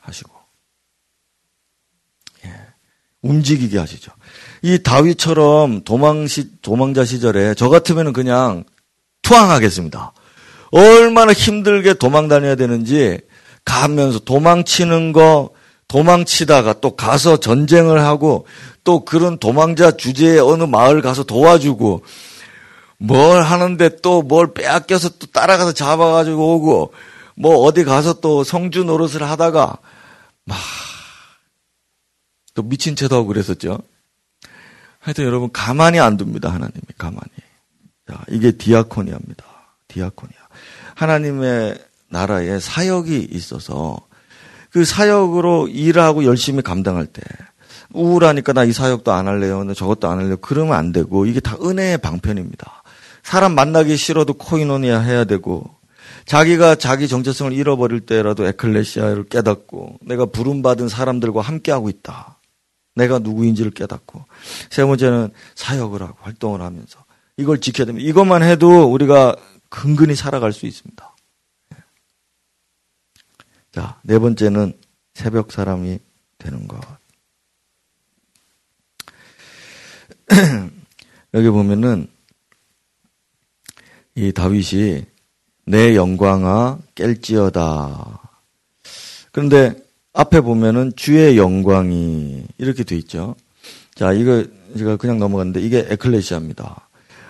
S1: 하시고 예. 움직이게 하시죠. 이 다윗처럼 도망시 도망자 시절에 저 같으면은 그냥 투항하겠습니다. 얼마나 힘들게 도망 다녀야 되는지 가면서 도망치는 거 도망치다가 또 가서 전쟁을 하고 또 그런 도망자 주제에 어느 마을 가서 도와주고 뭘 하는데 또 뭘 빼앗겨서 또 따라가서 잡아가지고 오고 뭐 어디 가서 또 성주 노릇을 하다가 막 또 미친 채도 하고 그랬었죠. 하여튼 여러분 가만히 안 둡니다 하나님이 가만히. 자 이게 디아코니아입니다. 디아코니아. 하나님의 나라에 사역이 있어서 그 사역으로 일하고 열심히 감당할 때 우울하니까 나 이 사역도 안 할래요. 저것도 안 할래요. 그러면 안 되고 이게 다 은혜의 방편입니다. 사람 만나기 싫어도 코이노니아 해야 되고 자기가 자기 정체성을 잃어버릴 때라도 에클레시아를 깨닫고 내가 부름받은 사람들과 함께하고 있다. 내가 누구인지를 깨닫고 세 번째는 사역을 하고 활동을 하면서 이걸 지켜야 됩니다. 이것만 해도 우리가 근근히 살아갈 수 있습니다. 자, 네 번째는 새벽 사람이 되는 것. 여기 보면은 이 다윗이 내 영광아 깰지어다. 그런데 앞에 보면은 주의 영광이 이렇게 돼 있죠. 자, 이거 제가 그냥 넘어갔는데 이게 에클레시아입니다.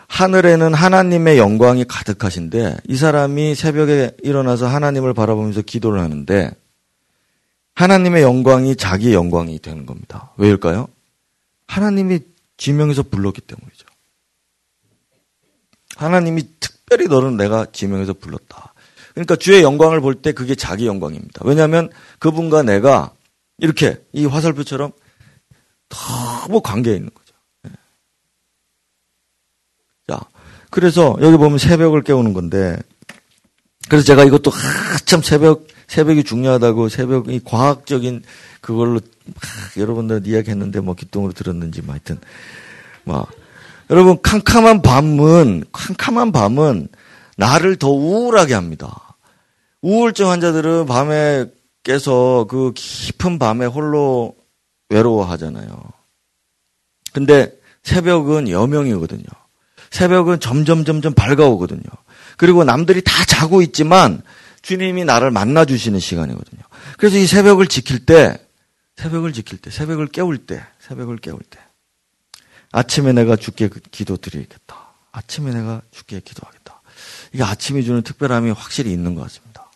S1: 하늘에는 하나님의 영광이 가득하신데 이 사람이 새벽에 일어나서 하나님을 바라보면서 기도를 하는데 하나님의 영광이 자기의 영광이 되는 겁니다. 왜일까요? 하나님이 지명해서 불렀기 때문이죠. 하나님이 특별히 너는 내가 지명해서 불렀다. 그러니까 주의 영광을 볼 때 그게 자기 영광입니다. 왜냐하면 그분과 내가 이렇게 이 화살표처럼 너무 관계에 있는 거죠. 예. 자, 그래서 여기 보면 새벽을 깨우는 건데, 그래서 제가 이것도 한참 새벽, 새벽이 중요하다고 새벽이 과학적인 그걸로 여러분들 이야기했는데 뭐 기똥으로 들었는지 뭐 하여튼, 뭐, 여러분, 캄캄한 밤은, 캄캄한 밤은 나를 더 우울하게 합니다. 우울증 환자들은 밤에 깨서 그 깊은 밤에 홀로 외로워하잖아요. 근데 새벽은 여명이거든요. 새벽은 점점 점점 밝아오거든요. 그리고 남들이 다 자고 있지만 주님이 나를 만나 주시는 시간이거든요. 그래서 이 새벽을 지킬 때 새벽을 지킬 때 새벽을 깨울 때 새벽을 깨울 때 아침에 내가 주께 기도 드리겠다. 아침에 내가 주께 기도하겠다. 이게 아침이 주는 특별함이 확실히 있는 것 같습니다.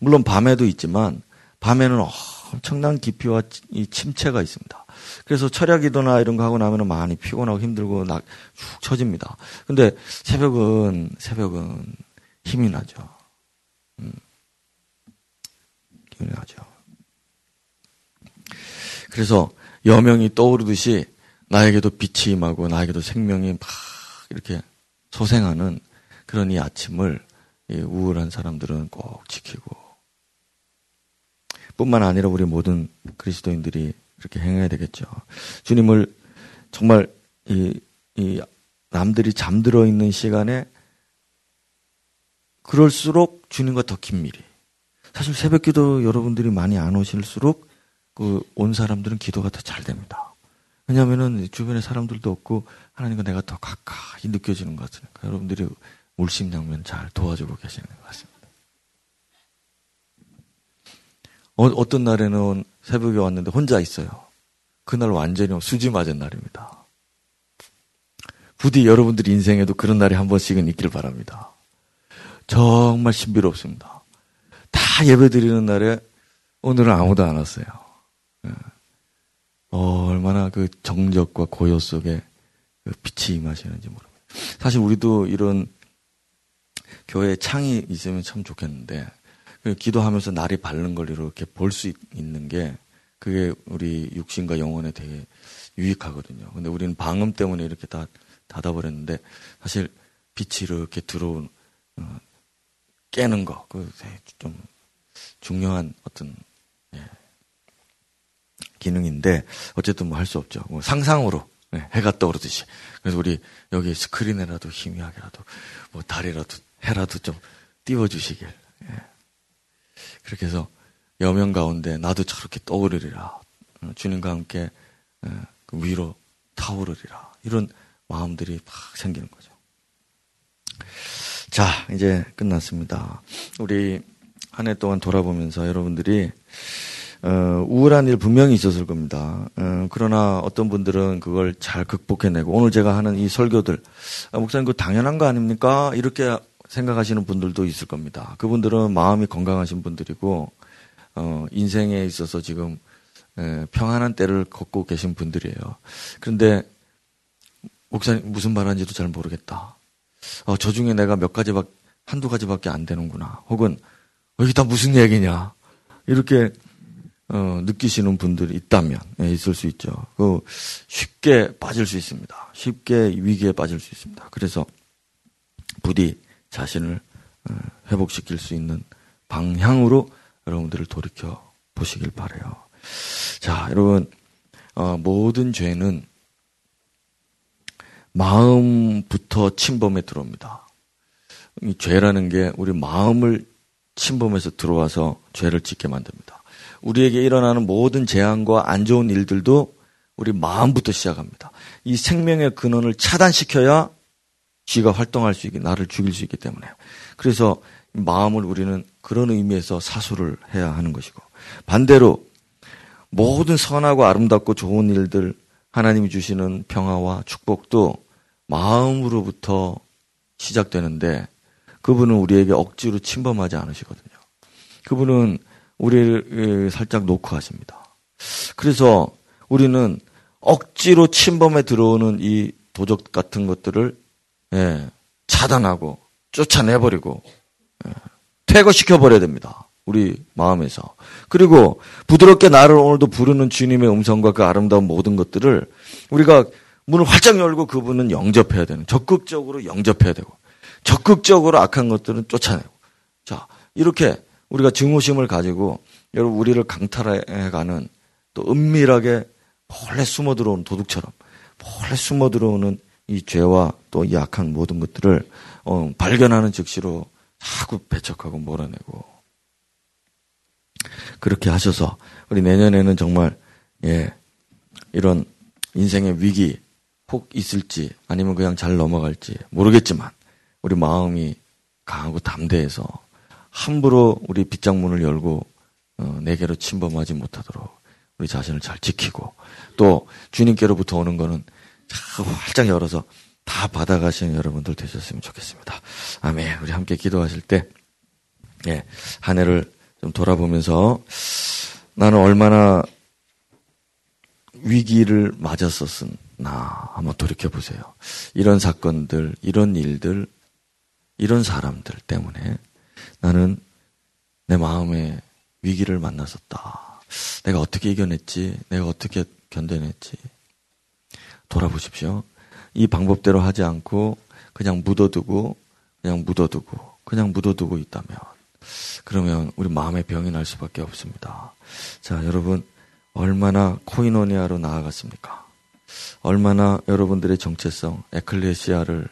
S1: 물론 밤에도 있지만 밤에는 엄청난 깊이와 이 침체가 있습니다. 그래서 철야 기도나 이런 거 하고 나면 많이 피곤하고 힘들고 낙, 쭉 처집니다. 근데 새벽은, 새벽은 힘이 나죠. 음. 힘이 나죠. 그래서 여명이 떠오르듯이 나에게도 빛이 임하고 나에게도 생명이 막 이렇게 소생하는 그런 이 아침을 이 우울한 사람들은 꼭 지키고 뿐만 아니라 우리 모든 그리스도인들이 그렇게 행해야 되겠죠. 주님을 정말 이, 이 남들이 잠들어 있는 시간에 그럴수록 주님과 더 긴밀히. 사실 새벽 기도 여러분들이 많이 안 오실수록 그 온 사람들은 기도가 더 잘 됩니다. 왜냐하면은 주변에 사람들도 없고 하나님과 내가 더 가까이 느껴지는 것 같으니까 여러분들이 물심양면 잘 도와주고 계시는 것 같습니다. 어, 떤 날에는 새벽에 왔는데 혼자 있어요. 그날 완전히 수지 맞은 날입니다. 부디 여러분들 인생에도 그런 날이 한 번씩은 있길 바랍니다. 정말 신비롭습니다. 다 예배 드리는 날에 오늘은 아무도 안 왔어요. 예. 어, 얼마나 그 정적과 고요 속에 그 빛이 임하시는지 모릅니다. 사실 우리도 이런 교회 창이 있으면 참 좋겠는데 그 기도하면서 날이 밝는 걸 이렇게 볼 수 있는 게 그게 우리 육신과 영혼에 되게 유익하거든요. 근데 우리는 방음 때문에 이렇게 다 닫아버렸는데 사실 빛이 이렇게 들어온 어, 깨는 거, 그좀 중요한 어떤 예, 기능인데 어쨌든 뭐 할 수 없죠. 뭐 상상으로 예, 해가 떠오르듯이. 그래서 우리 여기 스크린에라도 희미하게라도 뭐 달이라도 해라도 좀 띄워주시길. 예. 그렇게 해서 여명 가운데 나도 저렇게 떠오르리라. 어, 주님과 함께 예, 그 위로 타오르리라. 이런 마음들이 막 생기는 거죠. 자, 이제 끝났습니다. 우리 한 해 동안 돌아보면서 여러분들이 어, 우울한 일 분명히 있었을 겁니다. 어, 그러나 어떤 분들은 그걸 잘 극복해내고 오늘 제가 하는 이 설교들 아, 목사님 그 당연한 거 아닙니까? 이렇게 생각하시는 분들도 있을 겁니다. 그분들은 마음이 건강하신 분들이고 어, 인생에 있어서 지금 에, 평안한 때를 걷고 계신 분들이에요. 그런데 목사님 무슨 말하는지도 잘 모르겠다. 어, 저 중에 내가 몇 가지밖 한두 가지밖에 안 되는구나. 혹은 어, 이게 다 무슨 얘기냐. 이렇게 어, 느끼시는 분들이 있다면 예, 있을 수 있죠. 그 쉽게 빠질 수 있습니다. 쉽게 위기에 빠질 수 있습니다. 그래서 부디 자신을 어, 회복시킬 수 있는 방향으로 여러분들을 돌이켜 보시길 바래요. 자, 여러분 어, 모든 죄는 마음부터 침범에 들어옵니다. 이 죄라는 게 우리 마음을 침범해서 들어와서 죄를 짓게 만듭니다. 우리에게 일어나는 모든 재앙과 안 좋은 일들도 우리 마음부터 시작합니다. 이 생명의 근원을 차단시켜야 쥐가 활동할 수 있게 나를 죽일 수 있기 때문에 그래서 마음을 우리는 그런 의미에서 사수를 해야 하는 것이고 반대로 모든 선하고 아름답고 좋은 일들 하나님이 주시는 평화와 축복도 마음으로부터 시작되는데 그분은 우리에게 억지로 침범하지 않으시거든요. 그분은 우리를 살짝 놓고 하십니다. 그래서 우리는 억지로 침범에 들어오는 이 도적 같은 것들을 예, 차단하고 쫓아내버리고 예, 퇴거시켜 버려야 됩니다. 우리 마음에서. 그리고 부드럽게 나를 오늘도 부르는 주님의 음성과 그 아름다운 모든 것들을 우리가 문을 활짝 열고 그분은 영접해야 되는 적극적으로 영접해야 되고 적극적으로 악한 것들은 쫓아내고 자 이렇게 우리가 증오심을 가지고 여러분 우리를 강탈해가는 또 은밀하게 몰래 숨어 들어오는 도둑처럼 몰래 숨어 들어오는 이 죄와 또 이 악한 모든 것들을 어, 발견하는 즉시로 자꾸 배척하고 몰아내고. 그렇게 하셔서 우리 내년에는 정말 예 이런 인생의 위기 혹 있을지 아니면 그냥 잘 넘어갈지 모르겠지만 우리 마음이 강하고 담대해서 함부로 우리 빗장문을 열고 어, 내게로 침범하지 못하도록 우리 자신을 잘 지키고 또 주님께로부터 오는 거는 활짝 열어서 다 받아가시는 여러분들 되셨으면 좋겠습니다. 아멘. 우리 함께 기도하실 때, 예, 한 해를 좀 돌아보면서 나는 얼마나 위기를 맞았었나 한번 돌이켜 보세요. 이런 사건들, 이런 일들, 이런 사람들 때문에 나는 내 마음에 위기를 만났었다. 내가 어떻게 이겨냈지? 내가 어떻게 견뎌냈지? 돌아보십시오. 이 방법대로 하지 않고 그냥 묻어두고 그냥 묻어두고 그냥 묻어두고 있다면 그러면 우리 마음의 병이 날 수밖에 없습니다. 자, 여러분, 얼마나 코이노니아로 나아갔습니까? 얼마나 여러분들의 정체성, 에클레시아를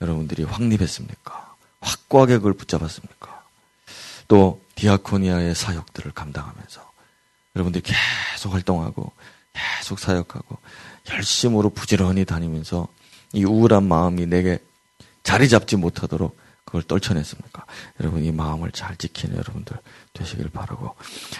S1: 여러분들이 확립했습니까? 확고하게 그걸 붙잡았습니까? 또 디아코니아의 사역들을 감당하면서 여러분들이 계속 활동하고 계속 사역하고 열심으로 부지런히 다니면서 이 우울한 마음이 내게 자리 잡지 못하도록 그걸 떨쳐냈습니까? 여러분 이 마음을 잘 지키는 여러분들 되시길 바라고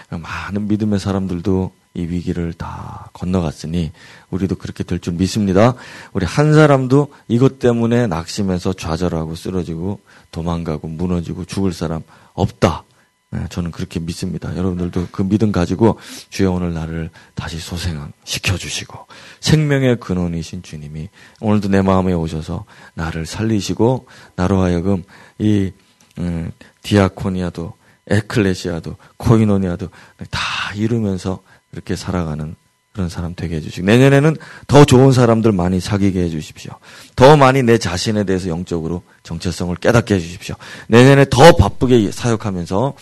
S1: 많은 믿음의 사람들도 이 위기를 다 건너갔으니 우리도 그렇게 될 줄 믿습니다. 우리 한 사람도 이것 때문에 낙심해서 좌절하고 쓰러지고 도망가고 무너지고 죽을 사람 없다. 네, 저는 그렇게 믿습니다. 여러분들도 그 믿음 가지고 주여 오늘 나를 다시 소생시켜 주시고 생명의 근원이신 주님이 오늘도 내 마음에 오셔서 나를 살리시고 나로 하여금 이 음, 디아코니아도 에클레시아도 코이노니아도 다 이루면서 그렇게 살아가는 그런 사람 되게 해주시고 내년에는 더 좋은 사람들 많이 사귀게 해주십시오. 더 많이 내 자신에 대해서 영적으로 정체성을 깨닫게 해주십시오. 내년에 더 바쁘게 사역하면서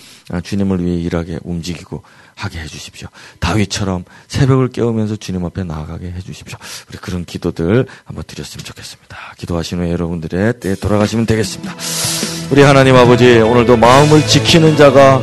S1: 주님을 위해 일하게 움직이고 하게 해주십시오. 다윗처럼 새벽을 깨우면서 주님 앞에 나아가게 해주십시오. 우리 그런 기도들 한번 드렸으면 좋겠습니다. 기도하시는 후에 여러분들의 때에 돌아가시면 되겠습니다. 우리 하나님 아버지 오늘도 마음을 지키는 자가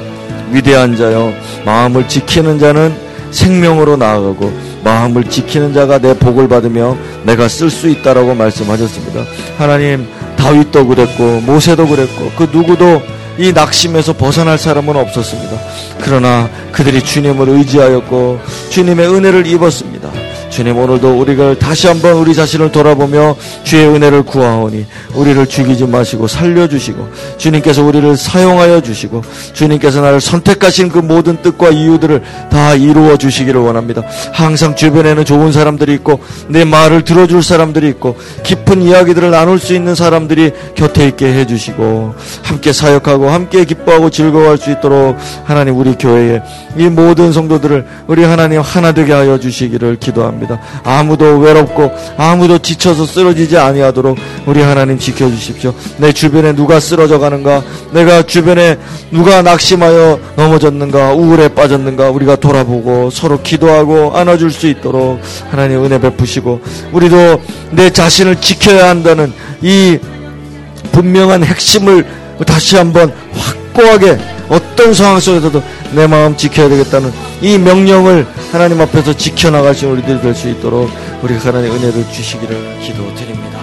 S1: 위대한 자요 마음을 지키는 자는 생명으로 나아가고 마음을 지키는 자가 내 복을 받으며 내가 쓸 수 있다라고 말씀하셨습니다. 하나님 다윗도 그랬고 모세도 그랬고 그 누구도 이 낙심에서 벗어날 사람은 없었습니다. 그러나 그들이 주님을 의지하였고 주님의 은혜를 입었습니다. 주님 오늘도 우리가 다시 한번 우리 자신을 돌아보며 주의 은혜를 구하오니 우리를 죽이지 마시고 살려주시고 주님께서 우리를 사용하여 주시고 주님께서 나를 선택하신 그 모든 뜻과 이유들을 다 이루어 주시기를 원합니다. 항상 주변에는 좋은 사람들이 있고 내 말을 들어줄 사람들이 있고 깊은 이야기들을 나눌 수 있는 사람들이 곁에 있게 해주시고 함께 사역하고 함께 기뻐하고 즐거워할 수 있도록 하나님 우리 교회에 이 모든 성도들을 우리 하나님 하나 되게 하여 주시기를 기도합니다. 바랍니다. 아무도 외롭고 아무도 지쳐서 쓰러지지 아니하도록 우리 하나님 지켜주십시오. 내 주변에 누가 쓰러져 가는가? 내가 주변에 누가 낙심하여 넘어졌는가? 우울에 빠졌는가? 우리가 돌아보고 서로 기도하고 안아줄 수 있도록 하나님 은혜 베푸시고 우리도 내 자신을 지켜야 한다는 이 분명한 핵심을 다시 한번 확 고하게 어떤 상황 속에서도 내 마음 지켜야 되겠다는 이 명령을 하나님 앞에서 지켜나가신 우리들 될 수 있도록 우리 하나님 은혜를 주시기를 기도드립니다.